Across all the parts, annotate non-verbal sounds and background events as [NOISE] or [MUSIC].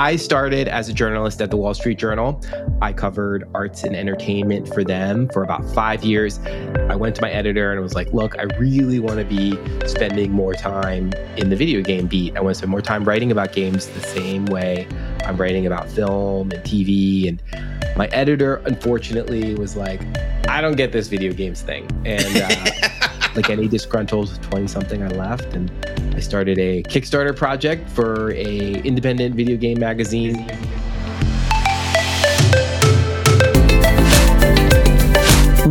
I started as a journalist at the Wall Street Journal. I covered arts and entertainment for them for about five years. I went to my editor and was like, look, I really want to be spending more time in the video game beat. I want to spend more time writing about games the same way I'm writing about film and TV. And my editor, unfortunately, was like, I don't get this video games thing. And uh, like any disgruntled 20 something, I left and I started a Kickstarter project for a independent video game magazine.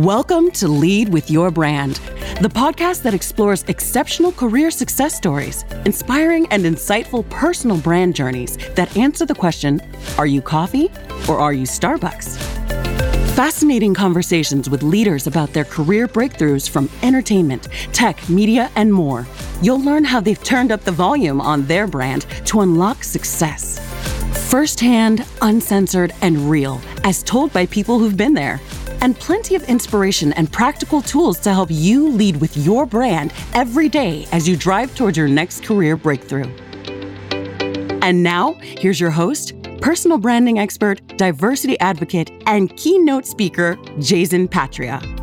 Welcome to Lead with Your Brand, the podcast that explores exceptional career success stories, inspiring and insightful personal brand journeys that answer the question Are you coffee or are you Starbucks? Fascinating conversations with leaders about their career breakthroughs from entertainment, tech, media, and more. You'll learn how they've turned up the volume on their brand to unlock success. Firsthand, uncensored, and real, as told by people who've been there. And plenty of inspiration and practical tools to help you lead with your brand every day as you drive towards your next career breakthrough. And now, here's your host, personal branding expert, diversity advocate, and keynote speaker, Jason Patria.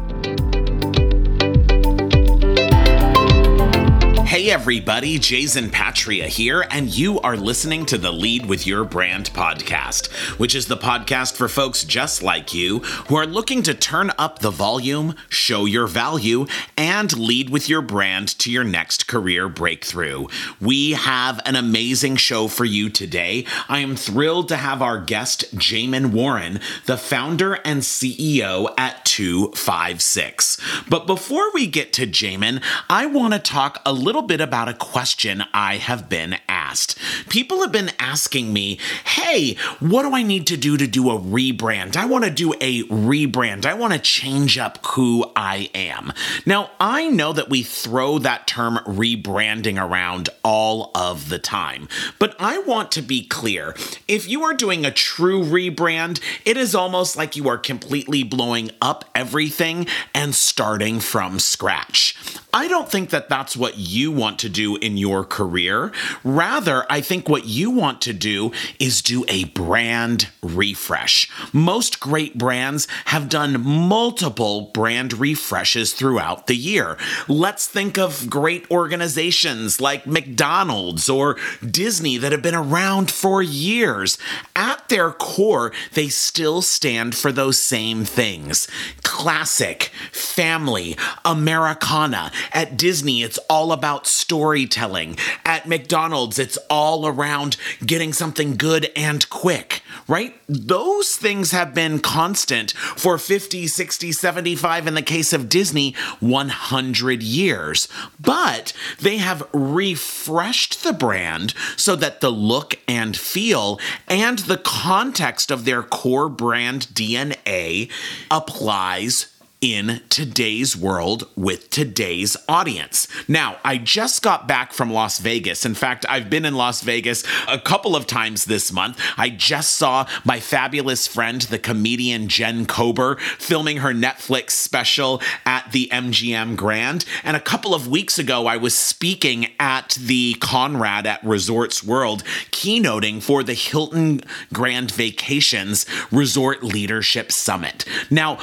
Hey everybody, Jason Patria here, and you are listening to the Lead with Your Brand podcast, which is the podcast for folks just like you who are looking to turn up the volume, show your value, and lead with your brand to your next career breakthrough. We have an amazing show for you today. I am thrilled to have our guest, Jamin Warren, the founder and CEO at Twofivesix. But before we get to Jamin, I want to talk a little little bit about a question I have been asked. People have been asking me, hey, what do I need to do to do a rebrand? I want to do a rebrand. I want to change up who I am. Now, I know that we throw that term rebranding around all of the time, but I want to be clear. If you are doing a true rebrand, it is almost like you are completely blowing up everything and starting from scratch. I don't think that that's what you want to do in your career. Rather, I think what you want to do is do a brand refresh. Most great brands have done multiple brand refreshes throughout the year. Let's think of great organizations like McDonald's or Disney that have been around for years. At their core, they still stand for those same things classic, family, Americana. At Disney, it's all about storytelling. At McDonald's, it's all around getting something good and quick, right? Those things have been constant for 50, 60, 75, in the case of Disney, 100 years. But they have refreshed the brand so that the look and feel and the context of their core brand DNA applies in today's world with today's audience. Now, I just got back from Las Vegas. In fact, I've been in Las Vegas a couple of times this month. I just saw my fabulous friend, the comedian Jen Kober, filming her Netflix special at the MGM Grand. And a couple of weeks ago, I was speaking at the Conrad at Resorts World, keynoting for the Hilton Grand Vacations Resort Leadership Summit. Now,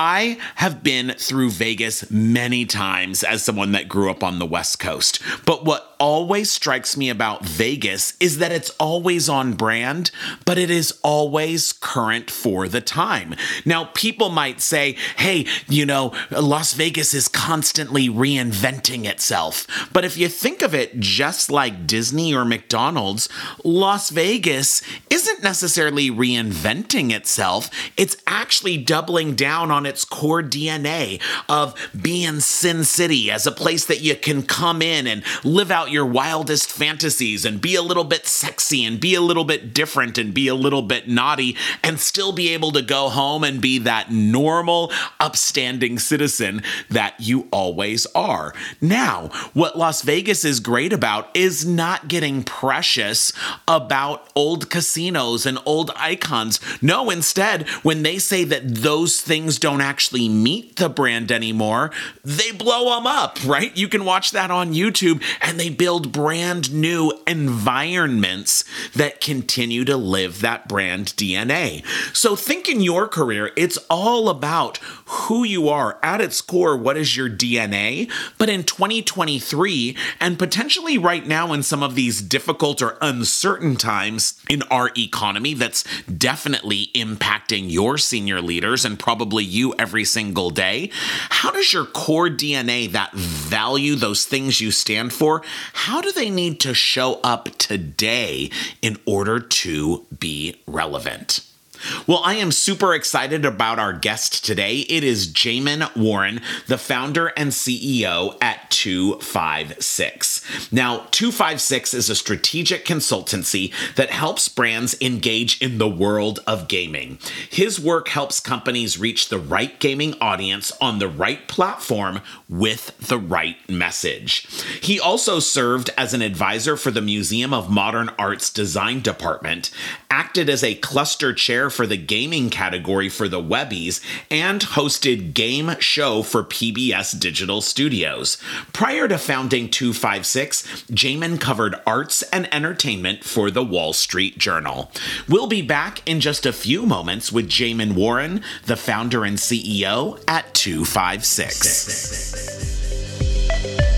I have been through Vegas many times as someone that grew up on the West Coast. But what always strikes me about Vegas is that it's always on brand, but it is always current for the time. Now, people might say, hey, you know, Las Vegas is constantly reinventing itself. But if you think of it just like Disney or McDonald's, Las Vegas isn't necessarily reinventing itself, it's actually doubling down on its core DNA of being Sin City as a place that you can come in and live out your wildest fantasies and be a little bit sexy and be a little bit different and be a little bit naughty and still be able to go home and be that normal, upstanding citizen that you always are. Now, what Las Vegas is great about is not getting precious about old casinos and old icons. No, instead, when they say that those things don't actually meet the brand anymore, they blow them up, right? You can watch that on YouTube and they build brand new environments that continue to live that brand DNA. So think in your career, it's all about who you are at its core. What is your DNA? But in 2023, and potentially right now in some of these difficult or uncertain times in our economy, that's definitely impacting your senior leaders and probably you every single day. How does your core DNA, that value, those things you stand for, how do they need to show up today in order to be relevant? Well, I am super excited about our guest today. It is Jamin Warren, the founder and CEO at Twofivesix. Now, Twofivesix is a strategic consultancy that helps brands engage in the world of gaming. His work helps companies reach the right gaming audience on the right platform with the right message. He also served as an advisor for the Museum of Modern Art's design department, acted as a cluster chair for the gaming category for the Webbys and hosted Game Show for PBS Digital Studios. Prior to founding Twofivesix, Jamin covered arts and entertainment for the Wall Street Journal. We'll be back in just a few moments with Jamin Warren, the founder and CEO at Twofivesix.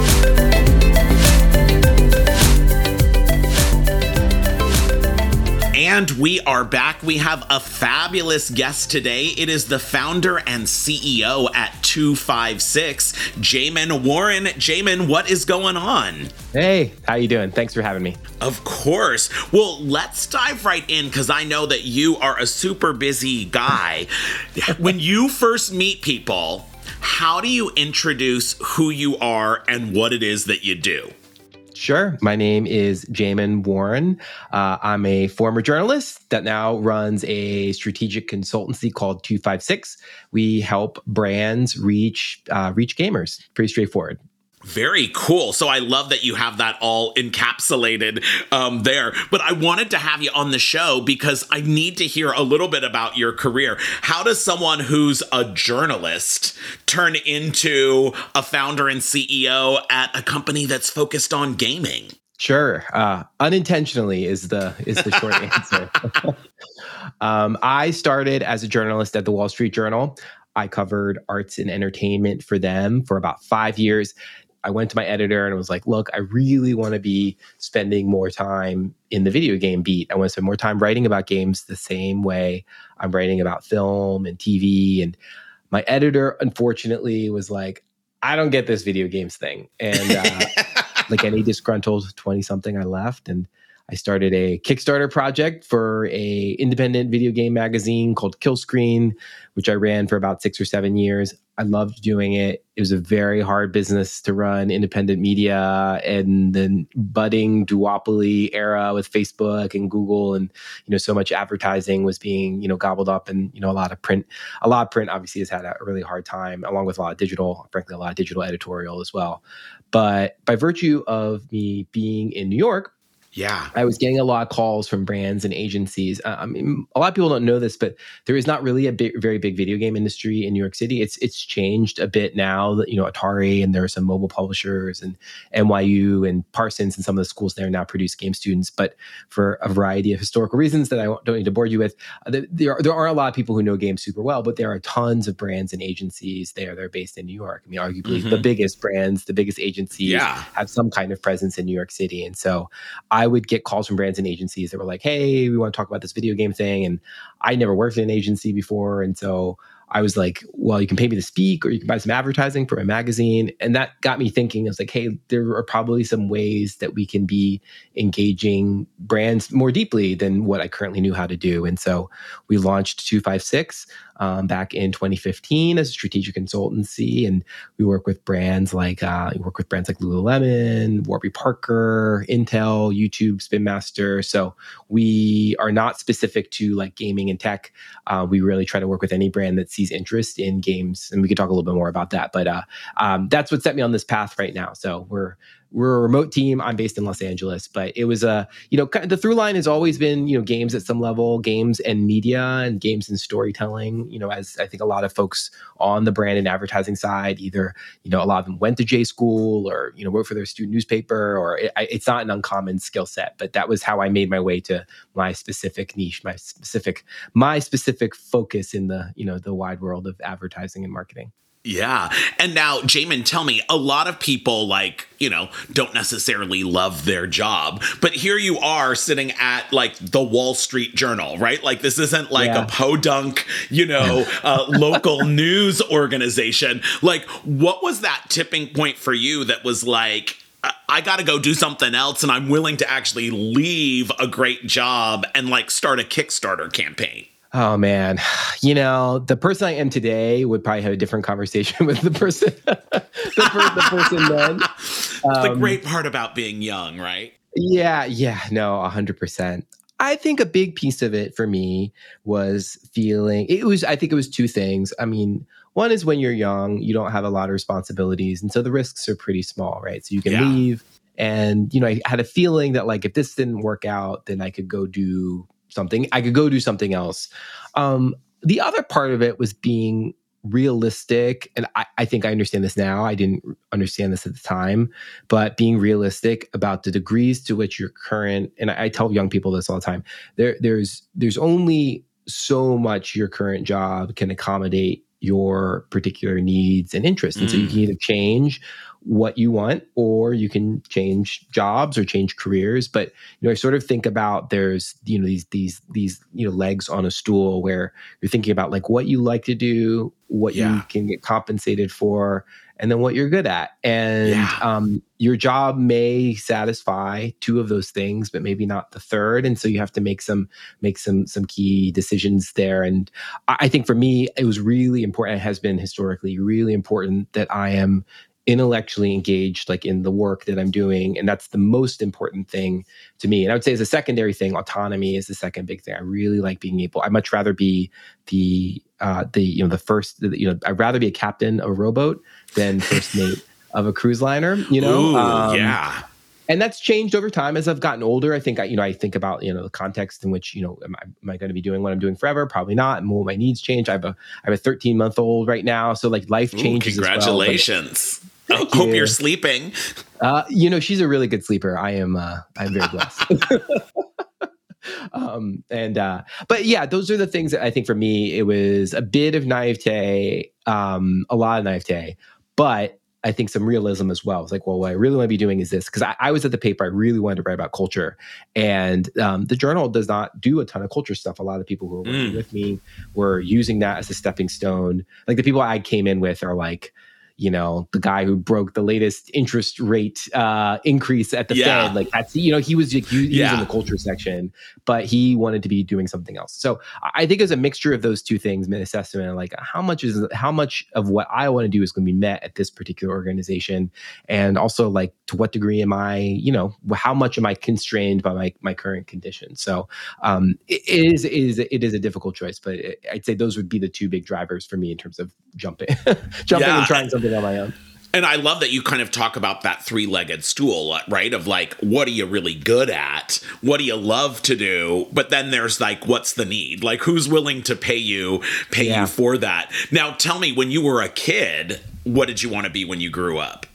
And we are back. We have a fabulous guest today. It is the founder and CEO at Twofivesix, Jamin Warren. Jamin, what is going on? Hey, how you doing? Thanks for having me. Of course. Well, let's dive right in because I know that you are a super busy guy. [LAUGHS] when you first meet people, how do you introduce who you are and what it is that you do? Sure. My name is Jamin Warren. Uh, I'm a former journalist that now runs a strategic consultancy called Twofivesix. We help brands reach uh, reach gamers. Pretty straightforward. Very cool. So I love that you have that all encapsulated um, there. But I wanted to have you on the show because I need to hear a little bit about your career. How does someone who's a journalist turn into a founder and CEO at a company that's focused on gaming? Sure. Uh, unintentionally is the is the short [LAUGHS] answer. [LAUGHS] um, I started as a journalist at the Wall Street Journal. I covered arts and entertainment for them for about five years. I went to my editor and was like, look, I really want to be spending more time in the video game beat. I want to spend more time writing about games the same way I'm writing about film and TV. And my editor, unfortunately, was like, I don't get this video games thing. And uh, [LAUGHS] like any disgruntled 20 something, I left and I started a Kickstarter project for a independent video game magazine called Killscreen, which I ran for about six or seven years. I loved doing it. It was a very hard business to run, independent media, and the budding duopoly era with Facebook and Google, and you know, so much advertising was being you know gobbled up, and you know, a lot of print, a lot of print obviously has had a really hard time, along with a lot of digital, frankly, a lot of digital editorial as well. But by virtue of me being in New York, yeah. I was getting a lot of calls from brands and agencies. Uh, I mean, a lot of people don't know this, but there is not really a big, very big video game industry in New York City. It's it's changed a bit now. That, you know, Atari and there are some mobile publishers and NYU and Parsons and some of the schools there now produce game students. But for a variety of historical reasons that I don't need to bore you with, uh, there are, there are a lot of people who know games super well, but there are tons of brands and agencies there. They're based in New York. I mean, arguably mm-hmm. the biggest brands, the biggest agencies yeah. have some kind of presence in New York City. And so I I would get calls from brands and agencies that were like, "Hey, we want to talk about this video game thing," and I never worked in an agency before, and so I was like, well, you can pay me to speak or you can buy some advertising for a magazine. And that got me thinking, I was like, hey, there are probably some ways that we can be engaging brands more deeply than what I currently knew how to do. And so we launched Twofivesix um, back in 2015 as a strategic consultancy. And we work with brands like, uh, we work with brands like Lululemon, Warby Parker, Intel, YouTube, Spin Master. So we are not specific to like gaming and tech. Uh, we really try to work with any brand that sees interest in games, and we could talk a little bit more about that. But uh, um, that's what set me on this path right now. So we're we're a remote team. I'm based in Los Angeles, but it was a you know the through line has always been you know games at some level, games and media, and games and storytelling. You know, as I think a lot of folks on the brand and advertising side, either you know a lot of them went to J school or you know wrote for their student newspaper, or it, it's not an uncommon skill set. But that was how I made my way to my specific niche, my specific my specific focus in the you know the wide world of advertising and marketing. Yeah. And now, Jamin, tell me, a lot of people, like, you know, don't necessarily love their job, but here you are sitting at like the Wall Street Journal, right? Like, this isn't like yeah. a podunk, you know, [LAUGHS] uh, local news organization. Like, what was that tipping point for you that was like, I got to go do something else and I'm willing to actually leave a great job and like start a Kickstarter campaign? Oh man, [SIGHS] you know the person I am today would probably have a different conversation [LAUGHS] with the person, [LAUGHS] the, the, person then. [LAUGHS] Um, the great part about being young, right? Yeah, yeah, no, hundred percent. I think a big piece of it for me was feeling it was. I think it was two things. I mean, one is when you're young, you don't have a lot of responsibilities, and so the risks are pretty small, right? So you can yeah. leave. And you know, I had a feeling that like if this didn't work out, then I could go do something. I could go do something else. Um, the other part of it was being realistic and I, I, think i understand this now i didn't understand this at the time but being realistic about the degrees to which your current and I, I, tell young people this all the time there there's there's only so much your current job can accommodate your particular needs and interests and mm. so you can mm. either change what you want or you can change jobs or change careers but you know i sort of think about there's you know these these these you know legs on a stool where you're thinking about like what you like to do what yeah. you can get compensated for and then what you're good at and yeah. um, your job may satisfy two of those things but maybe not the third and so you have to make some make some some key decisions there and i think for me it was really important it has been historically really important that i am intellectually engaged like in the work that i'm doing and that's the most important thing to me. And i would say as a secondary thing. Autonomy is the second big thing. I really like being able i'd much rather be the uh the you know the first you know i'd rather be a captain of a rowboat than first mate [LAUGHS] of a cruise liner you know? Ooh, um, yeah and that's changed over time as I've gotten older. I think I, you know, I think about you know the context in which you know, am I, am I going to be doing what I'm doing forever? Probably not. And will my needs change? I have a I have a 13 month old right now, so like life changes. Ooh, congratulations! [LAUGHS] Well, I hope you. are sleeping. Uh, you know, she's a really good sleeper. I am. Uh, I'm very blessed. [LAUGHS] [LAUGHS] um, and uh, but yeah, those are the things that I think for me it was a bit of naivete, um, a lot of naivete, but I think some realism as well. It's like, well, what I really want to be doing is this because I, I, was at the paper. I really wanted to write about culture, and um, the journal does not do a ton of culture stuff. A lot of people who were working mm. with me were using that as a stepping stone. Like the people I came in with are like you know the guy who broke the latest interest rate uh, increase at the yeah. Fed. Like that's you know he was like, using yeah. the culture section, but he wanted to be doing something else. So I think it's a mixture of those two things, mid assessment, like how much is how much of what I want to do is going to be met at this particular organization, and also like to what degree am I, you know, how much am I constrained by my my current conditions? So um, it is it is it is a difficult choice, but it, I'd say those would be the two big drivers for me in terms of jumping [LAUGHS] jumping yeah. and trying something on my own. And I love that you kind of talk about that three legged stool, right? Of like, what are you really good at? What do you love to do? But then there's like, what's the need? Like, who's willing to pay you, pay yeah. you for that? Now, tell me, when you were a kid, what did you want to be when you grew up?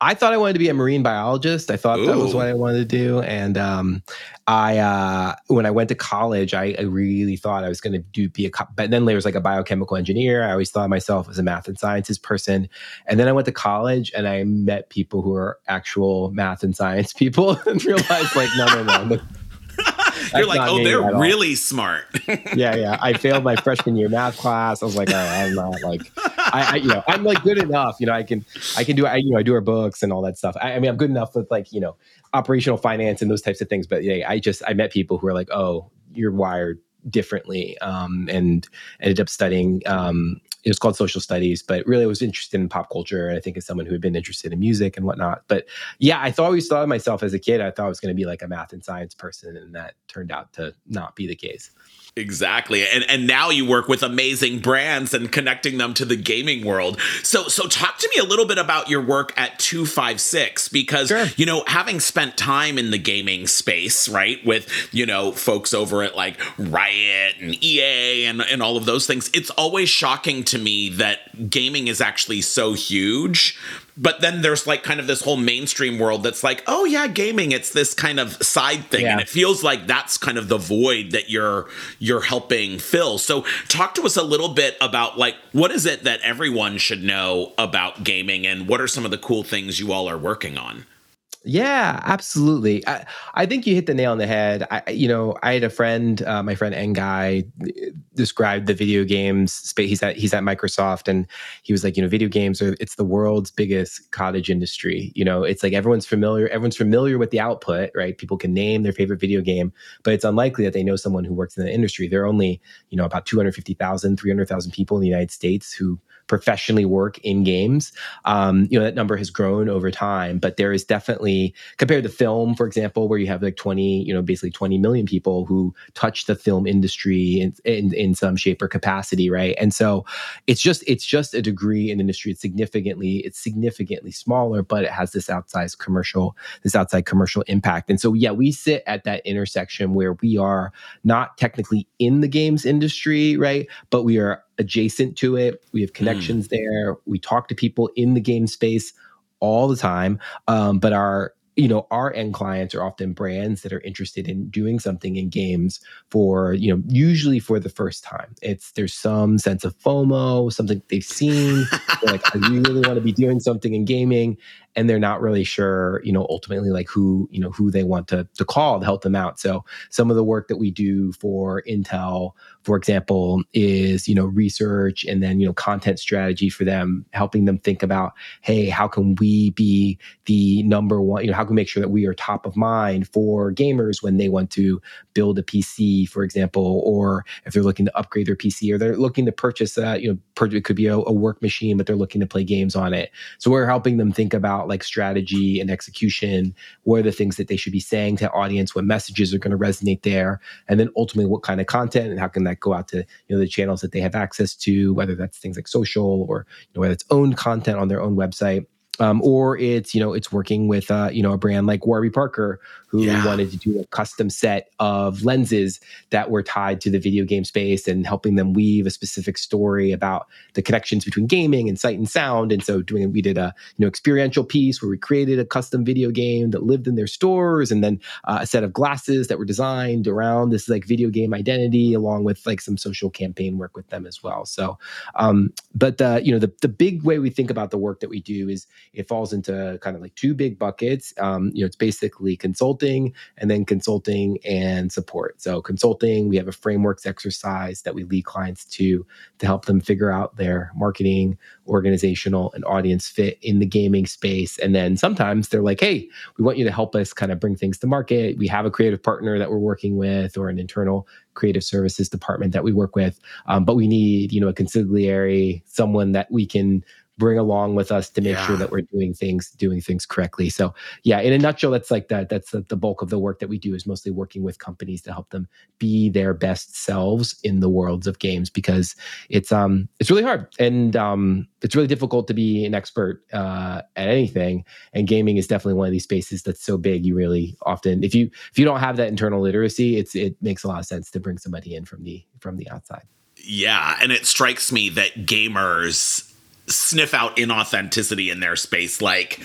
I thought I wanted to be a marine biologist. I thought Ooh. that was what I wanted to do. And um, I, uh, when I went to college, I, I really thought I was going to do be a, but then there was like a biochemical engineer. I always thought myself as a math and sciences person. And then I went to college and I met people who are actual math and science people [LAUGHS] and realized like, no, no, no. You're like, oh, they're really smart. [LAUGHS] yeah, yeah. I failed my freshman year math class. I was like, I'm not like, I, I, you know, I'm like good enough. You know, I can, I can do, I, you know, I do our books and all that stuff. I, I mean, I'm good enough with like, you know, operational finance and those types of things. But yeah, I just, I met people who are like, oh, you're wired differently um, and ended up studying um, it was called social studies, but really I was interested in pop culture. And I think as someone who had been interested in music and whatnot. But yeah, I thought always thought of myself as a kid, I thought I was going to be like a math and science person. And that turned out to not be the case. Exactly. And and now you work with amazing brands and connecting them to the gaming world. So so talk to me a little bit about your work at Twofivesix because sure. you know, having spent time in the gaming space, right, with, you know, folks over at like Riot and EA and and all of those things, it's always shocking to me that gaming is actually so huge but then there's like kind of this whole mainstream world that's like oh yeah gaming it's this kind of side thing yeah. and it feels like that's kind of the void that you're you're helping fill so talk to us a little bit about like what is it that everyone should know about gaming and what are some of the cool things you all are working on yeah, absolutely. I, I think you hit the nail on the head. I, you know, I had a friend, uh, my friend Ngai, described the video games space. He's at he's at Microsoft, and he was like, you know, video games are it's the world's biggest cottage industry. You know, it's like everyone's familiar, everyone's familiar with the output, right? People can name their favorite video game, but it's unlikely that they know someone who works in the industry. There are only, you know, about 250,000, 300,000 people in the United States who professionally work in games. Um, you know, that number has grown over time, but there is definitely compared to film, for example, where you have like 20, you know, basically 20 million people who touch the film industry in, in, in some shape or capacity, right? And so it's just it's just a degree in industry. It's significantly it's significantly smaller, but it has this outsized commercial this outside commercial impact. And so yeah, we sit at that intersection where we are not technically in the games industry, right? But we are adjacent to it. We have hmm. connections mm. there. We talk to people in the game space all the time. Um, but our you know our end clients are often brands that are interested in doing something in games for you know usually for the first time it's there's some sense of fomo something they've seen like i really want to be doing something in gaming and they're not really sure, you know, ultimately like who, you know, who they want to, to call to help them out. So some of the work that we do for Intel, for example, is, you know, research and then, you know, content strategy for them, helping them think about, hey, how can we be the number one, you know, how can we make sure that we are top of mind for gamers when they want to build a PC, for example, or if they're looking to upgrade their PC or they're looking to purchase a, you know, it could be a, a work machine, but they're looking to play games on it. So we're helping them think about about like strategy and execution what are the things that they should be saying to audience what messages are going to resonate there and then ultimately what kind of content and how can that go out to you know the channels that they have access to whether that's things like social or you know, whether it's owned content on their own website um, or it's you know it's working with uh, you know a brand like Warby Parker who yeah. wanted to do a custom set of lenses that were tied to the video game space and helping them weave a specific story about the connections between gaming and sight and sound. And so doing we did a you know experiential piece where we created a custom video game that lived in their stores, and then uh, a set of glasses that were designed around this like video game identity, along with like some social campaign work with them as well. So, um, but the you know the the big way we think about the work that we do is it falls into kind of like two big buckets. Um, you know, it's basically consulting and then consulting and support. So consulting, we have a frameworks exercise that we lead clients to to help them figure out their marketing, organizational, and audience fit in the gaming space. And then sometimes they're like, hey, we want you to help us kind of bring things to market. We have a creative partner that we're working with or an internal creative services department that we work with. Um, but we need, you know, a consigliere, someone that we can bring along with us to make yeah. sure that we're doing things doing things correctly. So yeah in a nutshell that's like that that's the, the, bulk of the work that we do is mostly working with companies to help them be their best selves in the worlds of games because it's um it's really hard. And um it's really difficult to be an expert uh, at anything. And gaming is definitely one of these spaces that's so big you really often if you if you don't have that internal literacy it's it makes a lot of sense to bring somebody in from the from the outside. Yeah and it strikes me that gamers sniff out inauthenticity in their space. Like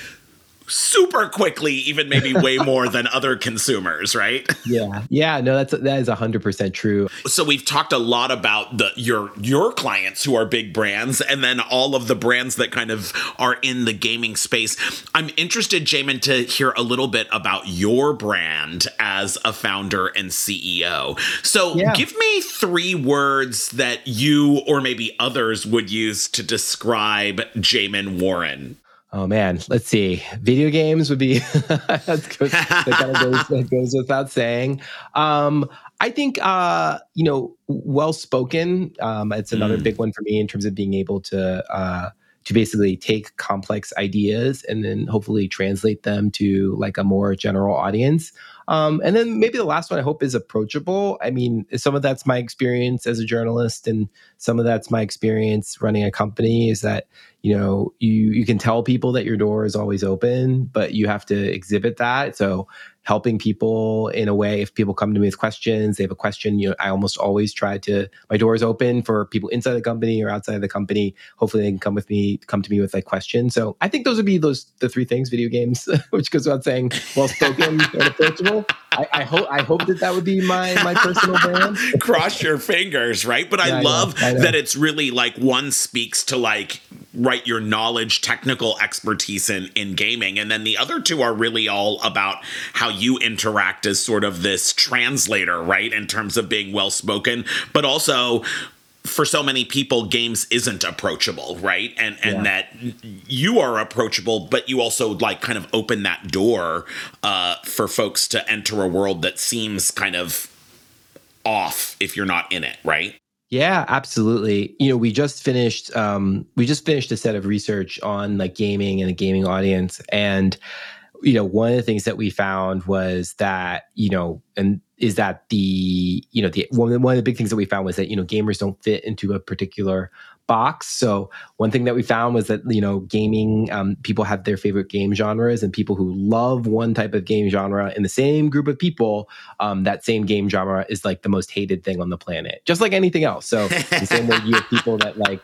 super quickly, even maybe way [LAUGHS] more than other consumers, right? Yeah. Yeah. No, that's that is hundred percent true. So we've talked a lot about the your your clients who are big brands and then all of the brands that kind of are in the gaming space. I'm interested, Jamin, to hear a little bit about your brand as a founder and CEO. So yeah. give me three words that you or maybe others would use to describe Jamin Warren. Oh man, let's see. Video games would be [LAUGHS] that, goes, that kind of goes, that goes without saying. Um, I think uh, you know, well spoken. Um, it's another mm. big one for me in terms of being able to uh, to basically take complex ideas and then hopefully translate them to like a more general audience. Um, and then maybe the last one I hope is approachable. I mean, some of that's my experience as a journalist, and some of that's my experience running a company. Is that you know you you can tell people that your door is always open, but you have to exhibit that. So helping people in a way if people come to me with questions they have a question you know i almost always try to my door is open for people inside the company or outside of the company hopefully they can come with me come to me with like questions so i think those would be those the three things video games [LAUGHS] which goes without saying well spoken [LAUGHS] and approachable I, I, hope I hope that that would be my my personal brand. Cross your fingers, right? But yeah, I love I I that it's really like one speaks to like right your knowledge, technical expertise in in gaming, and then the other two are really all about how you interact as sort of this translator, right? In terms of being well spoken, but also for so many people games isn't approachable right and and yeah. that you are approachable but you also like kind of open that door uh, for folks to enter a world that seems kind of off if you're not in it right yeah absolutely. You know we just finished um we just finished a set of research on like gaming and a gaming audience and you know one of the things that we found was that you know and is that the you know the one, one of the big things that we found was that you know gamers don't fit into a particular box. So one thing that we found was that you know gaming um, people have their favorite game genres and people who love one type of game genre in the same group of people um, that same game genre is like the most hated thing on the planet just like anything else. So the same way you have people that like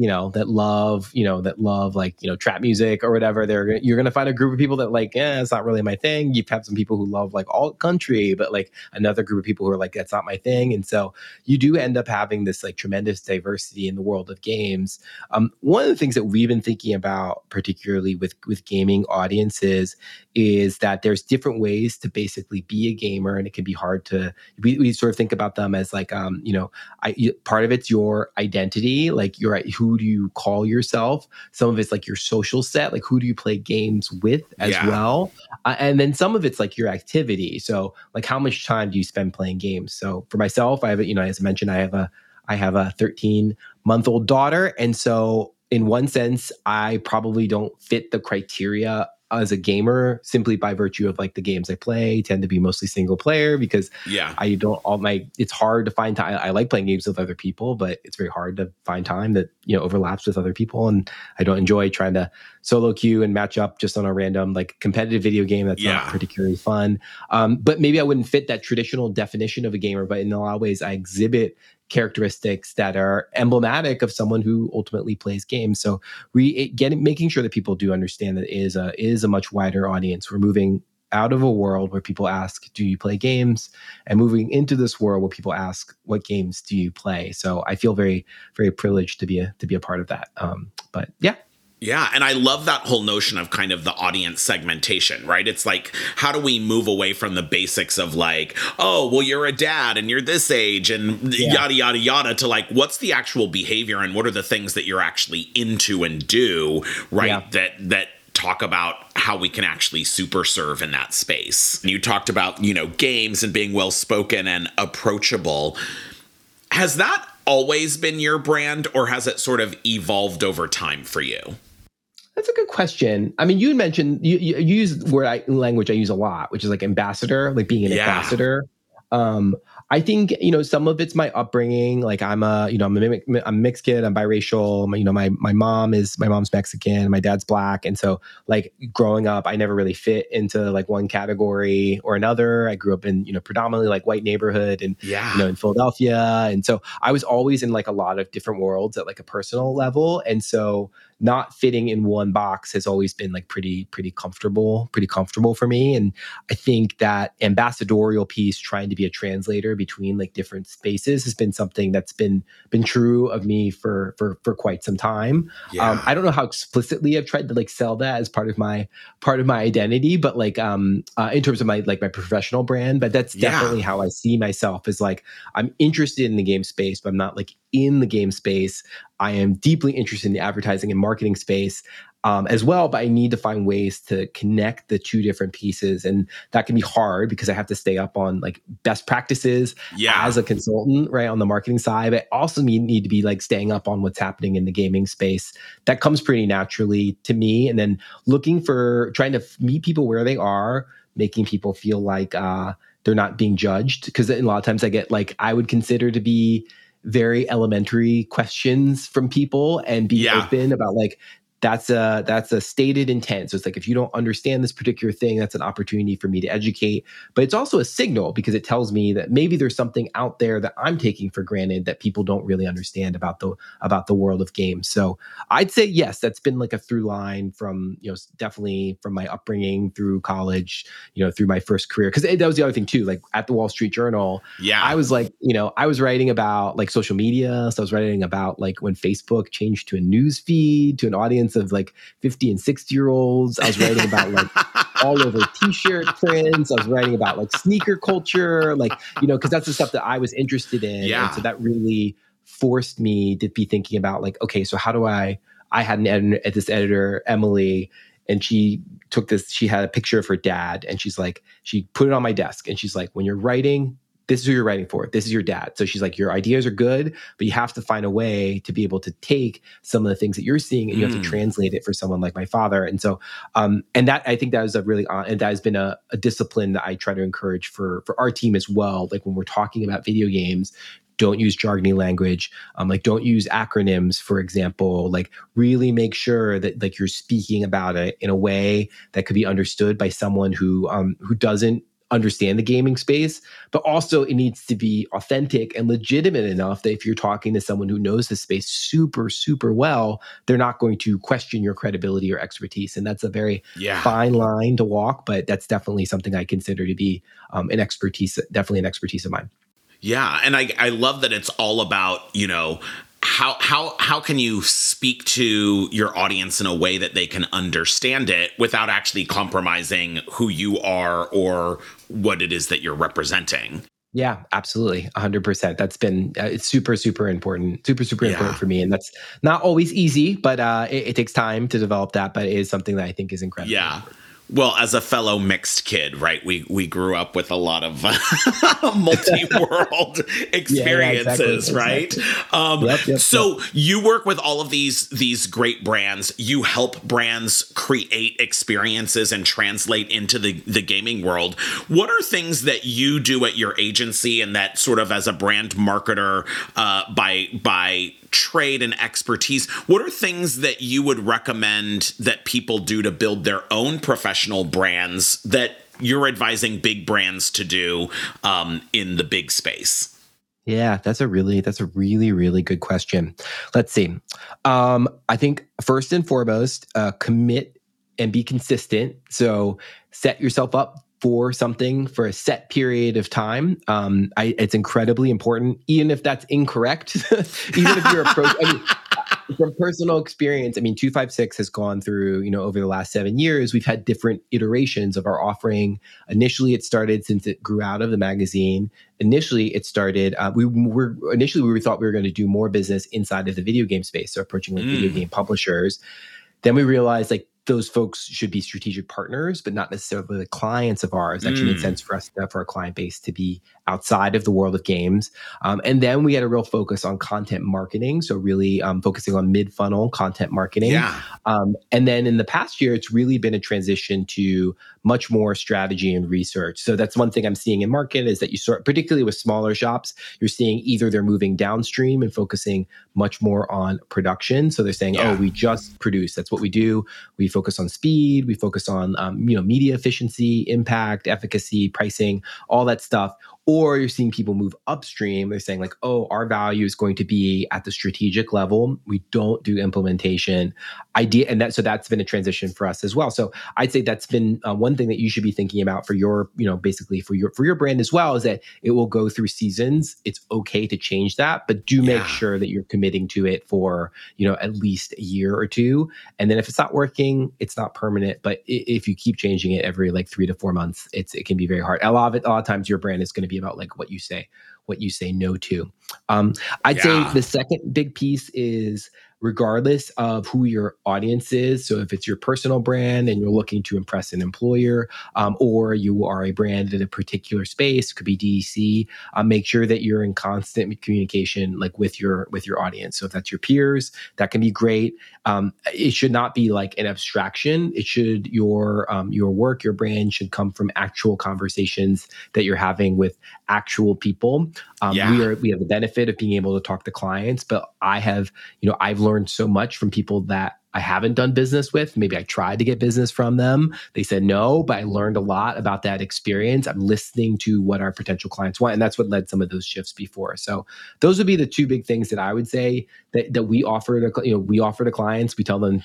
you know that love you know that love like you know trap music or whatever they're you're gonna find a group of people that like yeah it's not really my thing. You have had some people who love like alt country but like another group of people who are like that's not my thing. And so you do end up having this like tremendous diversity in the world of games. Um, one of the things that we've been thinking about particularly with with gaming audiences is that there's different ways to basically be a gamer and it can be hard to we, we sort of think about them as like um you know I, part of it's your identity like you're who do you call yourself? Some of it's like your social set like who do you play games with as yeah. well? Uh, and then some of it's like your activity. So like how much time do you spend playing games? So for myself i have you know as i mentioned i have a i have a 13 month old daughter and so in one sense i probably don't fit the criteria as a gamer simply by virtue of like the games I play tend to be mostly single player because yeah I don't all my it's hard to find time I like playing games with other people but it's very hard to find time that you know overlaps with other people and I don't enjoy trying to solo queue and match up just on a random like competitive video game that's yeah. not particularly fun um, but maybe I wouldn't fit that traditional definition of a gamer but in a lot of ways I exhibit characteristics that are emblematic of someone who ultimately plays games. So we getting making sure that people do understand that is a is a much wider audience. We're moving out of a world where people ask, "Do you play games?" and moving into this world where people ask, "What games do you play?" So I feel very very privileged to be a to be a part of that. Um, but yeah, yeah, and I love that whole notion of kind of the audience segmentation, right? It's like, how do we move away from the basics of like, oh, well, you're a dad and you're this age and yeah. yada, yada, yada, to like, what's the actual behavior and what are the things that you're actually into and do, right? Yeah. That, that, talk about how we can actually super serve in that space. You talked about, you know, games and being well spoken and approachable. Has that always been your brand or has it sort of evolved over time for you? That's a good question. I mean, you mentioned you, you, use word I, language I use a lot, which is like ambassador, like being an yeah. ambassador. Um, I think you know some of it's my upbringing. Like I'm a you know I'm a, I'm mixed kid. I'm biracial. You know my my mom is my mom's Mexican. My dad's black, and so like growing up, I never really fit into like one category or another. I grew up in you know predominantly like white neighborhood and yeah. you know in Philadelphia, and so I was always in like a lot of different worlds at like a personal level. And so not fitting in one box has always been like pretty pretty comfortable pretty comfortable for me and i think that ambassadorial piece trying to be a translator between like different spaces has been something that's been been true of me for for for quite some time yeah. um, i don't know how explicitly i've tried to like sell that as part of my part of my identity but like um uh, in terms of my like my professional brand but that's definitely yeah. how i see myself as like i'm interested in the game space but i'm not like in the game space. I am deeply interested in the advertising and marketing space um, as well, but I need to find ways to connect the two different pieces. And that can be hard because I have to stay up on like best practices yeah. as a consultant, right? On the marketing side, but I also need, need to be like staying up on what's happening in the gaming space. That comes pretty naturally to me. And then looking for trying to meet people where they are, making people feel like uh, they're not being judged. Because a lot of times I get like, I would consider to be very elementary questions from people and be yeah. open about like that's a that's a stated intent. So it's like if you don't understand this particular thing that's an opportunity for me to educate. But it's also a signal because it tells me that maybe there's something out there that i'm taking for granted that people don't really understand about the about the world of games. So i'd say yes that's been like a through line from you know definitely from my upbringing through college you know through my first career. Because eh, that was the other thing too like at the wall street journal yeah. I was like you know i was writing about like social media. So i was writing about like when facebook changed to a news feed to an audience of like 50 and 60 year olds. I was writing about like [LAUGHS] all over t-shirt prints. I was writing about like sneaker culture, like, you know, because that's the stuff that I was interested in. Yeah. And so that really forced me to be thinking about like, okay, so how do I I had an editor at uh, this editor, Emily, and she took this, she had a picture of her dad and she's like, she put it on my desk and she's like, when you're writing, this is who you're writing for. This is your dad. So she's like, your ideas are good, but you have to find a way to be able to take some of the things that you're seeing and you have to hmm. translate it for someone like my father. And so, um, and that I think that is a really, uh, and that has been a, a discipline that I try to encourage for for our team as well. Like when we're talking about video games, don't use jargony language um, like don't use acronyms for example like really make sure that like you're speaking about it in a way that could be understood by someone who um, who doesn't understand the gaming space, but also it needs to be authentic and legitimate enough that if you're talking to someone who knows the space super, super well, they're not going to question your credibility or expertise. And that's a very yeah. fine line to walk, but that's definitely something I consider to be um, an expertise, definitely an expertise of mine. Yeah, and I I love that it's all about, you know, how how how can you speak to your audience in a way that they can understand it without actually compromising who you are or what it is that you're representing yeah absolutely 100% that's been uh, it's super super important super super yeah. important for me and that's not always easy but uh, it, it, takes time to develop that but it is something that i think is incredible yeah important. Well, as a fellow mixed kid, right? We we grew up with a lot of [LAUGHS] multi-world experiences, [LAUGHS] yeah, yeah, exactly, right? Exactly. Um, yep, yep, so yep. you work with all of these these great brands. You help brands create experiences and translate into the the gaming world. What are things that you do at your agency and that sort of as a brand marketer uh, by by trade and expertise, what are things that you would recommend that people do to build their own professional brands that you're advising big brands to do um, in the big space? Yeah, that's a really that's a really really good question. Let's see. Um, I think first and foremost, uh, commit and be consistent. So set yourself up for something for a set period of time. Um, I, it's incredibly important, even if that's incorrect. [LAUGHS] even if you're approach, I mean, [LAUGHS] from personal experience, I mean, Twofivesix has gone through, you know, over the last seven years, we've had different iterations of our offering. Initially, it started since it grew out of the magazine. Initially, it started, uh, we were initially, we thought we were going to do more business inside of the video game space, so approaching like mm. video game publishers. Then we realized like those folks should be strategic partners, but not necessarily the clients of ours. Actually mm. made sense for us, to, for our client base to be outside of the world of games. Um, and then we had a real focus on content marketing. So really um, focusing on mid funnel content marketing. Yeah. Um, and then in the past year, it's really been a transition to much more strategy and research. So that's one thing I'm seeing in market is that you sort, particularly with smaller shops, you're seeing either they're moving downstream and focusing much more on production. So they're saying, oh, yeah. oh, we just produce. That's what we do. We focus on speed, we focus on um, you know media efficiency, impact, efficacy, pricing, all that stuff. Or you're seeing people move upstream they're saying like oh our value is going to be at the strategic level. We don't do implementation idea and that so that's been a transition for us as well. So i'd say that's been uh, one thing that you should be thinking about for your you know basically for your for your brand as well is that it will go through seasons. It's okay to change that but do make yeah. sure that you're committing to it for you know at least a year or two. And then if it's not working it's not permanent but if you keep changing it every like three to four months it's it can be very hard a lot of it a lot of times your brand is going to be about like what you say what you say no to um, i'd yeah. say the second big piece is regardless of who your audience is. So, if it's your personal brand and you're looking to impress an employer, um, or you are a brand in a particular space, could be DEC, uh, make sure that you're in constant communication, like with your with your audience. So, if that's your peers, that can be great. Um, it should not be like an abstraction. It should your um, your work, your brand should come from actual conversations that you're having with actual people. Um, yeah. We are we have the benefit of being able to talk to clients, but I have you know I've learned so much from people that I haven't done business with. Maybe I tried to get business from them. They said no, but I learned a lot about that experience. I'm listening to what our potential clients want. And that's what led some of those shifts before. So those would be the two big things that I would say that, that we offer to, you know, we offer to clients. We tell them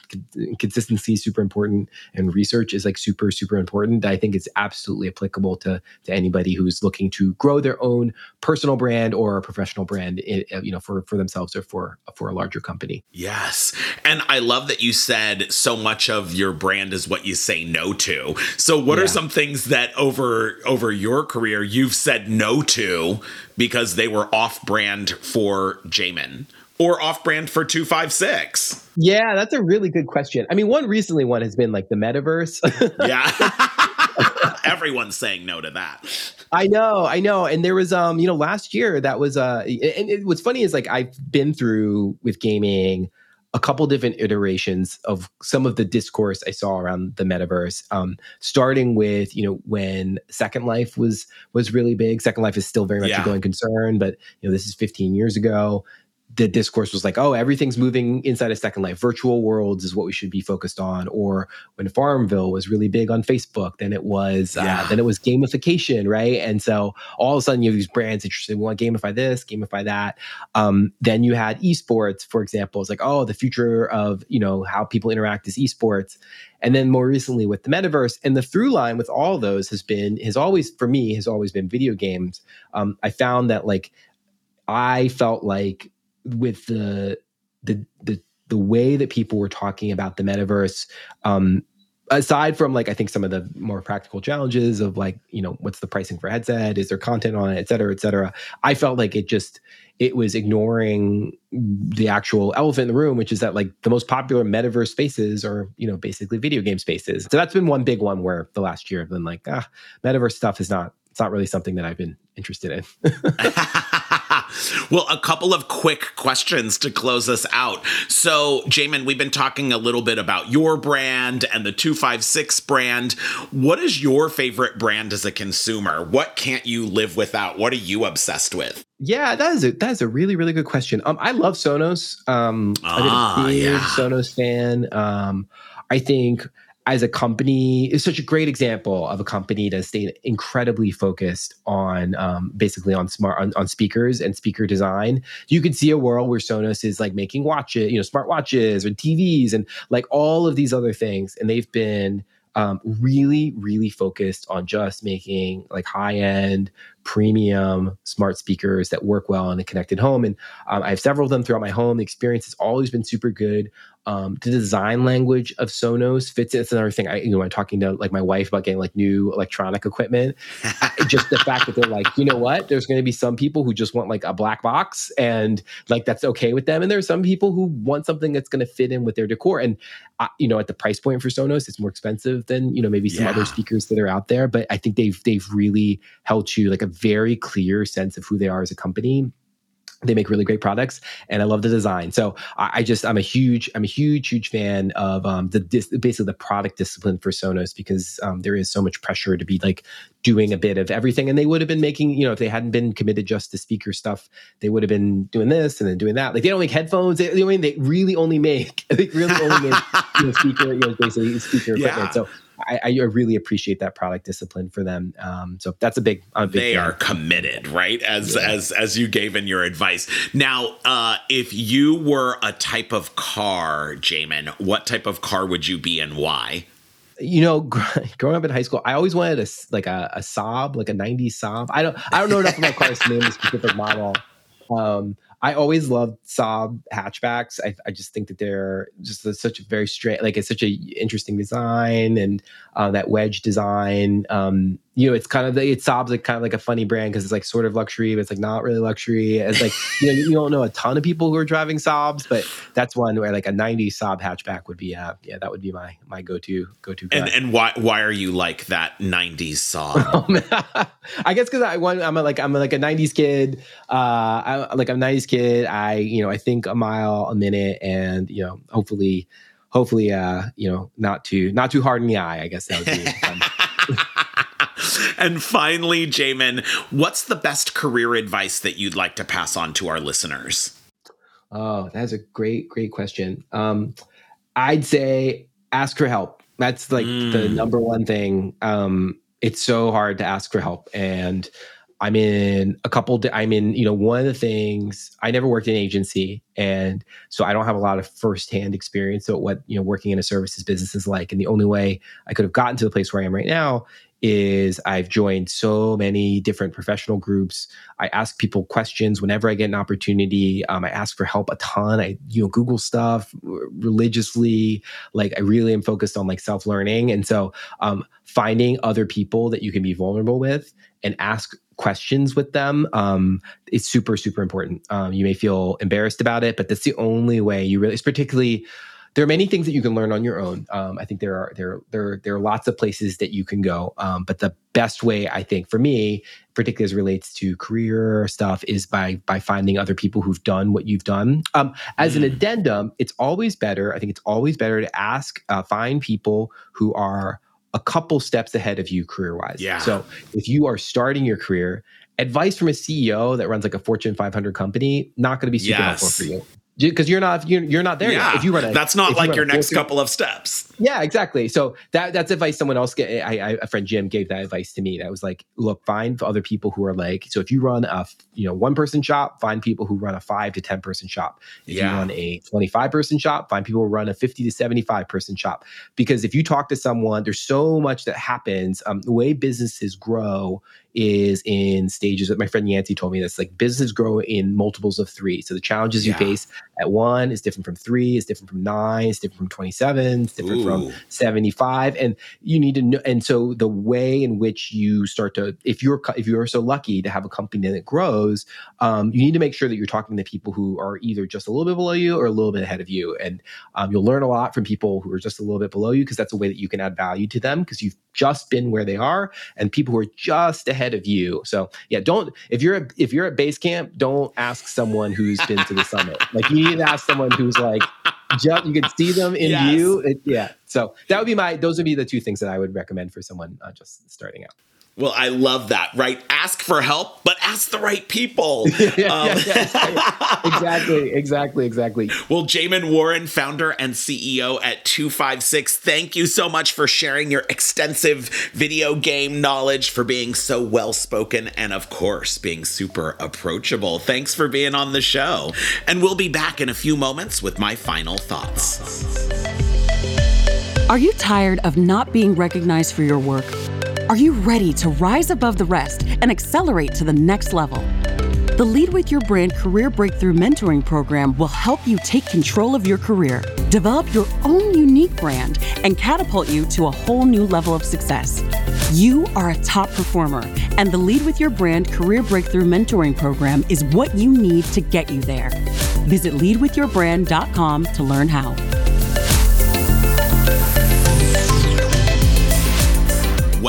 consistency is super important and research is like super, super important. I think it's absolutely applicable to, to anybody who's looking to grow their own personal brand or a professional brand, eh, eh, you know, for, for themselves or for, for a larger company. Yes. And I love that that you said so much of your brand is what you say no to. So what yeah. are some things that over over your career you've said no to because they were off brand for Jamin? Or off brand for Twofivesix? Yeah, that's a really good question. I mean, one recently one has been like the metaverse. [LAUGHS] yeah. [LAUGHS] Everyone's saying no to that. I know, I know. And there was um, you know, last year that was uh and it, what's funny is like I've been through with gaming a couple different iterations of some of the discourse I saw around the metaverse. Um, starting with you know when Second Life was was really big. Second Life is still very much yeah. a going concern, but you know this is 15 years ago the discourse was like, oh, everything's moving inside of Second Life. Virtual worlds is what we should be focused on. Or when Farmville was really big on Facebook, then it was uh, yeah. uh, then it was gamification, right? And so all of a sudden you have these brands interested. We want to gamify this, gamify that. Um, then you had esports, for example. It's like, oh, the future of you know how people interact is esports. And then more recently with the metaverse, and the through line with all those has been has always for me has always been video games. Um, I found that like I felt like with the the the the way that people were talking about the metaverse um, aside from like i think some of the more practical challenges of like you know what's the pricing for headset? Is there content on it? Et cetera et cetera. I felt like it just it was ignoring the actual elephant in the room which is that like the most popular metaverse spaces are you know basically video game spaces. So that's been one big one where the last year i've been like ah metaverse stuff is not it's not really something that i've been interested in [LAUGHS] [LAUGHS] well, a couple of quick questions to close us out. So, Jamin, we've been talking a little bit about your brand and the Twofivesix brand. What is your favorite brand as a consumer? What can't you live without? What are you obsessed with? Yeah, that is a that is a really really good question. Um, I love Sonos. Um, ah, I've been a huge yeah. Sonos fan. Um, I think as a company is such a great example of a company that stayed incredibly focused on um, basically on smart on, on, speakers and speaker design. You could see a world where sonos is like making watches you know smart watches or tvs and like all of these other things. And they've been um, really really focused on just making like high end premium smart speakers that work well in a connected home. And um, i have several of them throughout my home. The experience has always been super good um, the design language of Sonos fits. It's another thing. I, you know, I'm talking to like my wife about getting like new electronic equipment. just the fact that they're like, you know what? There's going to be some people who just want like a black box, and like that's okay with them. And there's some people who want something that's going to fit in with their decor. And uh, you know, at the price point for Sonos, it's more expensive than you know maybe some yeah. other speakers that are out there. But I think they've they've really held you like a very clear sense of who they are as a company they make really great products and i love the design. So i, I just i'm a huge i'm a huge huge fan of um, the dis, basically the product discipline for sonos because um, there is so much pressure to be like doing a bit of everything and they would have been making you know if they hadn't been committed just to speaker stuff they would have been doing this and then doing that. Like they don't make headphones they, they, they really only make [LAUGHS] they really only make you know, speaker you know basically speaker [LAUGHS] equipment. Yeah. so I, I, really appreciate that product discipline for them. Um, so that's a big. A big they fan. are committed, right? As yeah. as as you gave in your advice. Now, uh, if you were a type of car, Jamin, what type of car would you be and why? You know, [LAUGHS] growing up in high school, I always wanted a like a, a Saab, like a '90s Saab. I don't I don't know enough about cars to name a specific model. Um, I always loved Saab hatchbacks. I, I just think that they're just a, such a very straight, like it's such a interesting design and uh, that wedge design. Um, you know, it's kind of the, it Saab's like kind of like a funny brand because it's like sort of luxury, but it's like not really luxury. It's like [LAUGHS] you know you don't know a ton of people who are driving Saabs, but that's one where like a '90s Saab hatchback would be uh yeah that would be my my go to go to. And and why why are you like that '90s [LAUGHS] Saab? [LAUGHS] I guess because I want I'm a, like I'm a, like a '90s kid. Uh, I like I'm a '90s kid. I you know I think a mile a minute, and you know hopefully hopefully uh you know not too not too hard in the eye. I guess that would be. [LAUGHS] and finally, Jamin, what's the best career advice that you'd like to pass on to our listeners? Oh, that's a great, great question. Um, I'd say ask for help. That's like mm. the number one thing. Um, it's so hard to ask for help. And I'm in a couple, I'm in, you know, one of the things I never worked in agency. And so I don't have a lot of firsthand experience of what, you know, working in a services business is like. And the only way I could have gotten to the place where I am right now is I've joined so many different professional groups. I ask people questions whenever I get an opportunity. Um, I ask for help a ton. I you know Google stuff religiously. Like I really am focused on like self learning, and so um, finding other people that you can be vulnerable with and ask questions with them um, is super super important. Um, you may feel embarrassed about it, but that's the only way you really. It's particularly there are many things that you can learn on your own. Um, I think there are there there there are lots of places that you can go, um, but the best way I think for me, particularly as relates to career stuff, is by by finding other people who've done what you've done. Um, as mm. an addendum, it's always better. I think it's always better to ask, uh, find people who are a couple steps ahead of you career wise. Yeah. So if you are starting your career, advice from a CEO that runs like a Fortune 500 company not going to be super yes. helpful for you because you're not you're, you're not there yeah, yet. If you run a, that's not like you your next couple of steps. Yeah, exactly. So that that's advice someone else get. I, I, a friend Jim gave that advice to me. That was like, look, find other people who are like. So if you run a you know one person shop, find people who run a five to ten person shop. If yeah. you run a twenty five person shop, find people who run a fifty to seventy five person shop. Because if you talk to someone, there's so much that happens. Um, the way businesses grow is in stages that my friend Yancey told me that's like businesses grow in multiples of three. So the challenges yeah. you face at one is different from three, is different from nine, is different from 27, it's different Ooh. from 75. And you need to know. And so the way in which you start to, if you're, if you're so lucky to have a company that grows, um, you need to make sure that you're talking to people who are either just a little bit below you or a little bit ahead of you. And um, you'll learn a lot from people who are just a little bit below you because that's a way that you can add value to them because you've just been where they are and people who are just ahead of you. So yeah, don't if you're a, if you're at base camp, don't ask someone who's been to the [LAUGHS] summit. Like you to ask someone who's like just, you can see them in yes. you. It, yeah. So that would be my those would be the two things that I would recommend for someone uh, just starting out. Well, I love that, right? Ask for help, but ask the right people. [LAUGHS] yeah, um, yeah, yeah, exactly, exactly, exactly. Well, Jamin Warren, founder and CEO at Twofivesix, thank you so much for sharing your extensive video game knowledge, for being so well spoken, and of course, being super approachable. Thanks for being on the show. And we'll be back in a few moments with my final thoughts. Are you tired of not being recognized for your work? Are you ready to rise above the rest and accelerate to the next level? The Lead with Your Brand Career Breakthrough Mentoring Program will help you take control of your career, develop your own unique brand, and catapult you to a whole new level of success. You are a top performer, and the Lead with Your Brand Career Breakthrough Mentoring Program is what you need to get you there. Visit leadwithyourbrand.com to learn how.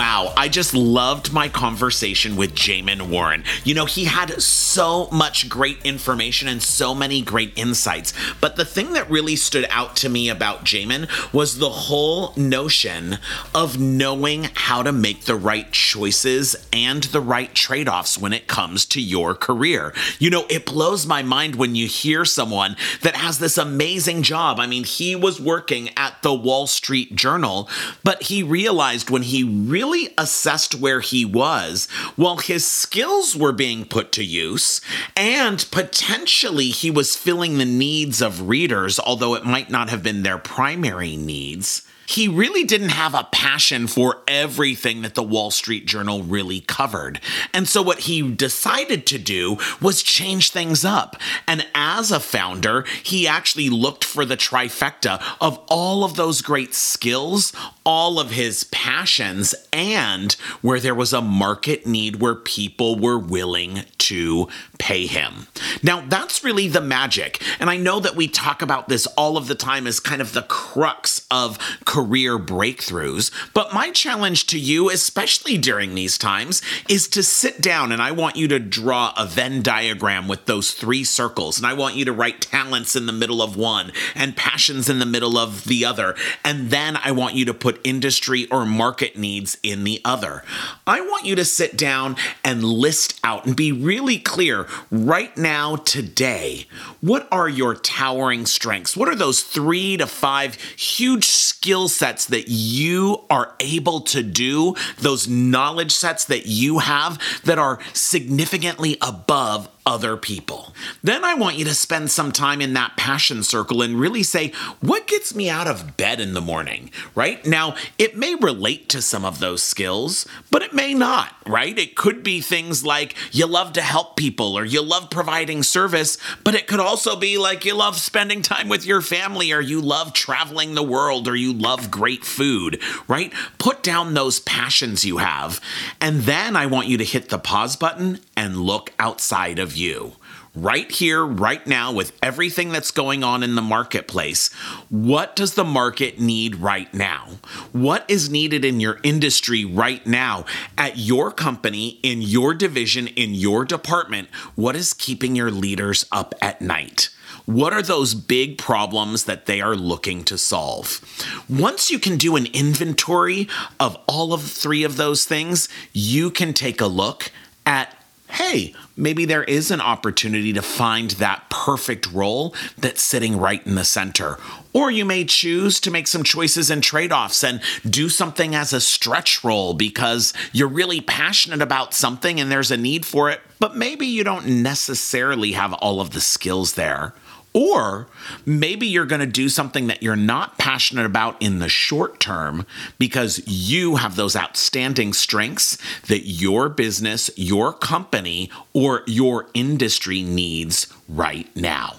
Wow, I just loved my conversation with Jamin Warren. You know, he had so much great information and so many great insights. But the thing that really stood out to me about Jamin was the whole notion of knowing how to make the right choices and the right trade offs when it comes to your career. You know, it blows my mind when you hear someone that has this amazing job. I mean, he was working at the Wall Street Journal, but he realized when he really assessed where he was, while his skills were being put to use, and potentially he was filling the needs of readers, although it might not have been their primary needs he really didn't have a passion for everything that the Wall Street Journal really covered. And so, what he decided to do was change things up. And as a founder, he actually looked for the trifecta of all of those great skills, all of his passions, and where there was a market need where people were willing to pay him. Now, that's really the magic. And I know that we talk about this all of the time as kind of the crux of career breakthroughs. But my challenge to you, especially during these times, is to sit down and I want you to draw a Venn diagram with those three circles. And I want you to write talents in the middle of one and passions in the middle of the other. And then I want you to put industry or market needs in the other. I want you to sit down and list out and be really clear right now, today, what are your towering strengths? What are those three to five huge skills? Skill sets that you are able to do, those knowledge sets that you have that are significantly above other people. Then I want you to spend some time in that passion circle and really say, what gets me out of bed in the morning, right? Now, it may relate to some of those skills, but it may not, right? It could be things like you love to help people or you love providing service, but it could also be like you love spending time with your family or you love traveling the world or you love great food, right? Put down those passions you have. And then I want you to hit the pause button and look outside of you right here, right now, with everything that's going on in the marketplace, what does the market need right now? What is needed in your industry right now, at your company, in your division, in your department? What is keeping your leaders up at night? What are those big problems that they are looking to solve? Once you can do an inventory of all of three of those things, you can take a look at hey, maybe there is an opportunity to find that perfect role that's sitting right in the center. Or you may choose to make some choices and trade offs and do something as a stretch role because you're really passionate about something and there's a need for it, but maybe you don't necessarily have all of the skills there. Or maybe you're going to do something that you're not passionate about in the short term because you have those outstanding strengths that your business, your company, or your industry needs right now.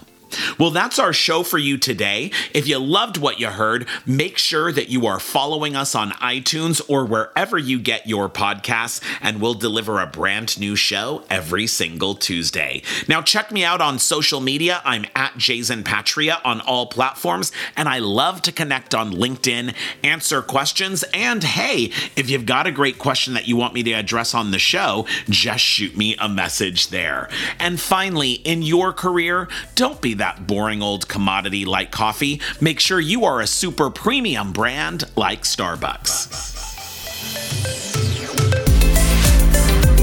Well, that's our show for you today. If you loved what you heard, make sure that you are following us on iTunes or wherever you get your podcasts, and we'll deliver a brand new show every single Tuesday. Now, check me out on social media. I'm at Jason Patria on all platforms, and I love to connect on LinkedIn, answer questions, and hey, if you've got a great question that you want me to address on the show, just shoot me a message there. And finally, in your career, don't be that boring old commodity like coffee, make sure you are a super premium brand like Starbucks.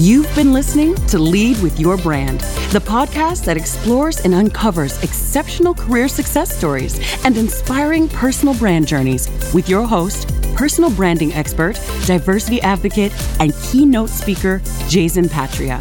You've been listening to Lead with Your Brand, the podcast that explores and uncovers exceptional career success stories and inspiring personal brand journeys with your host, personal branding expert, diversity advocate, and keynote speaker, Jason Patria.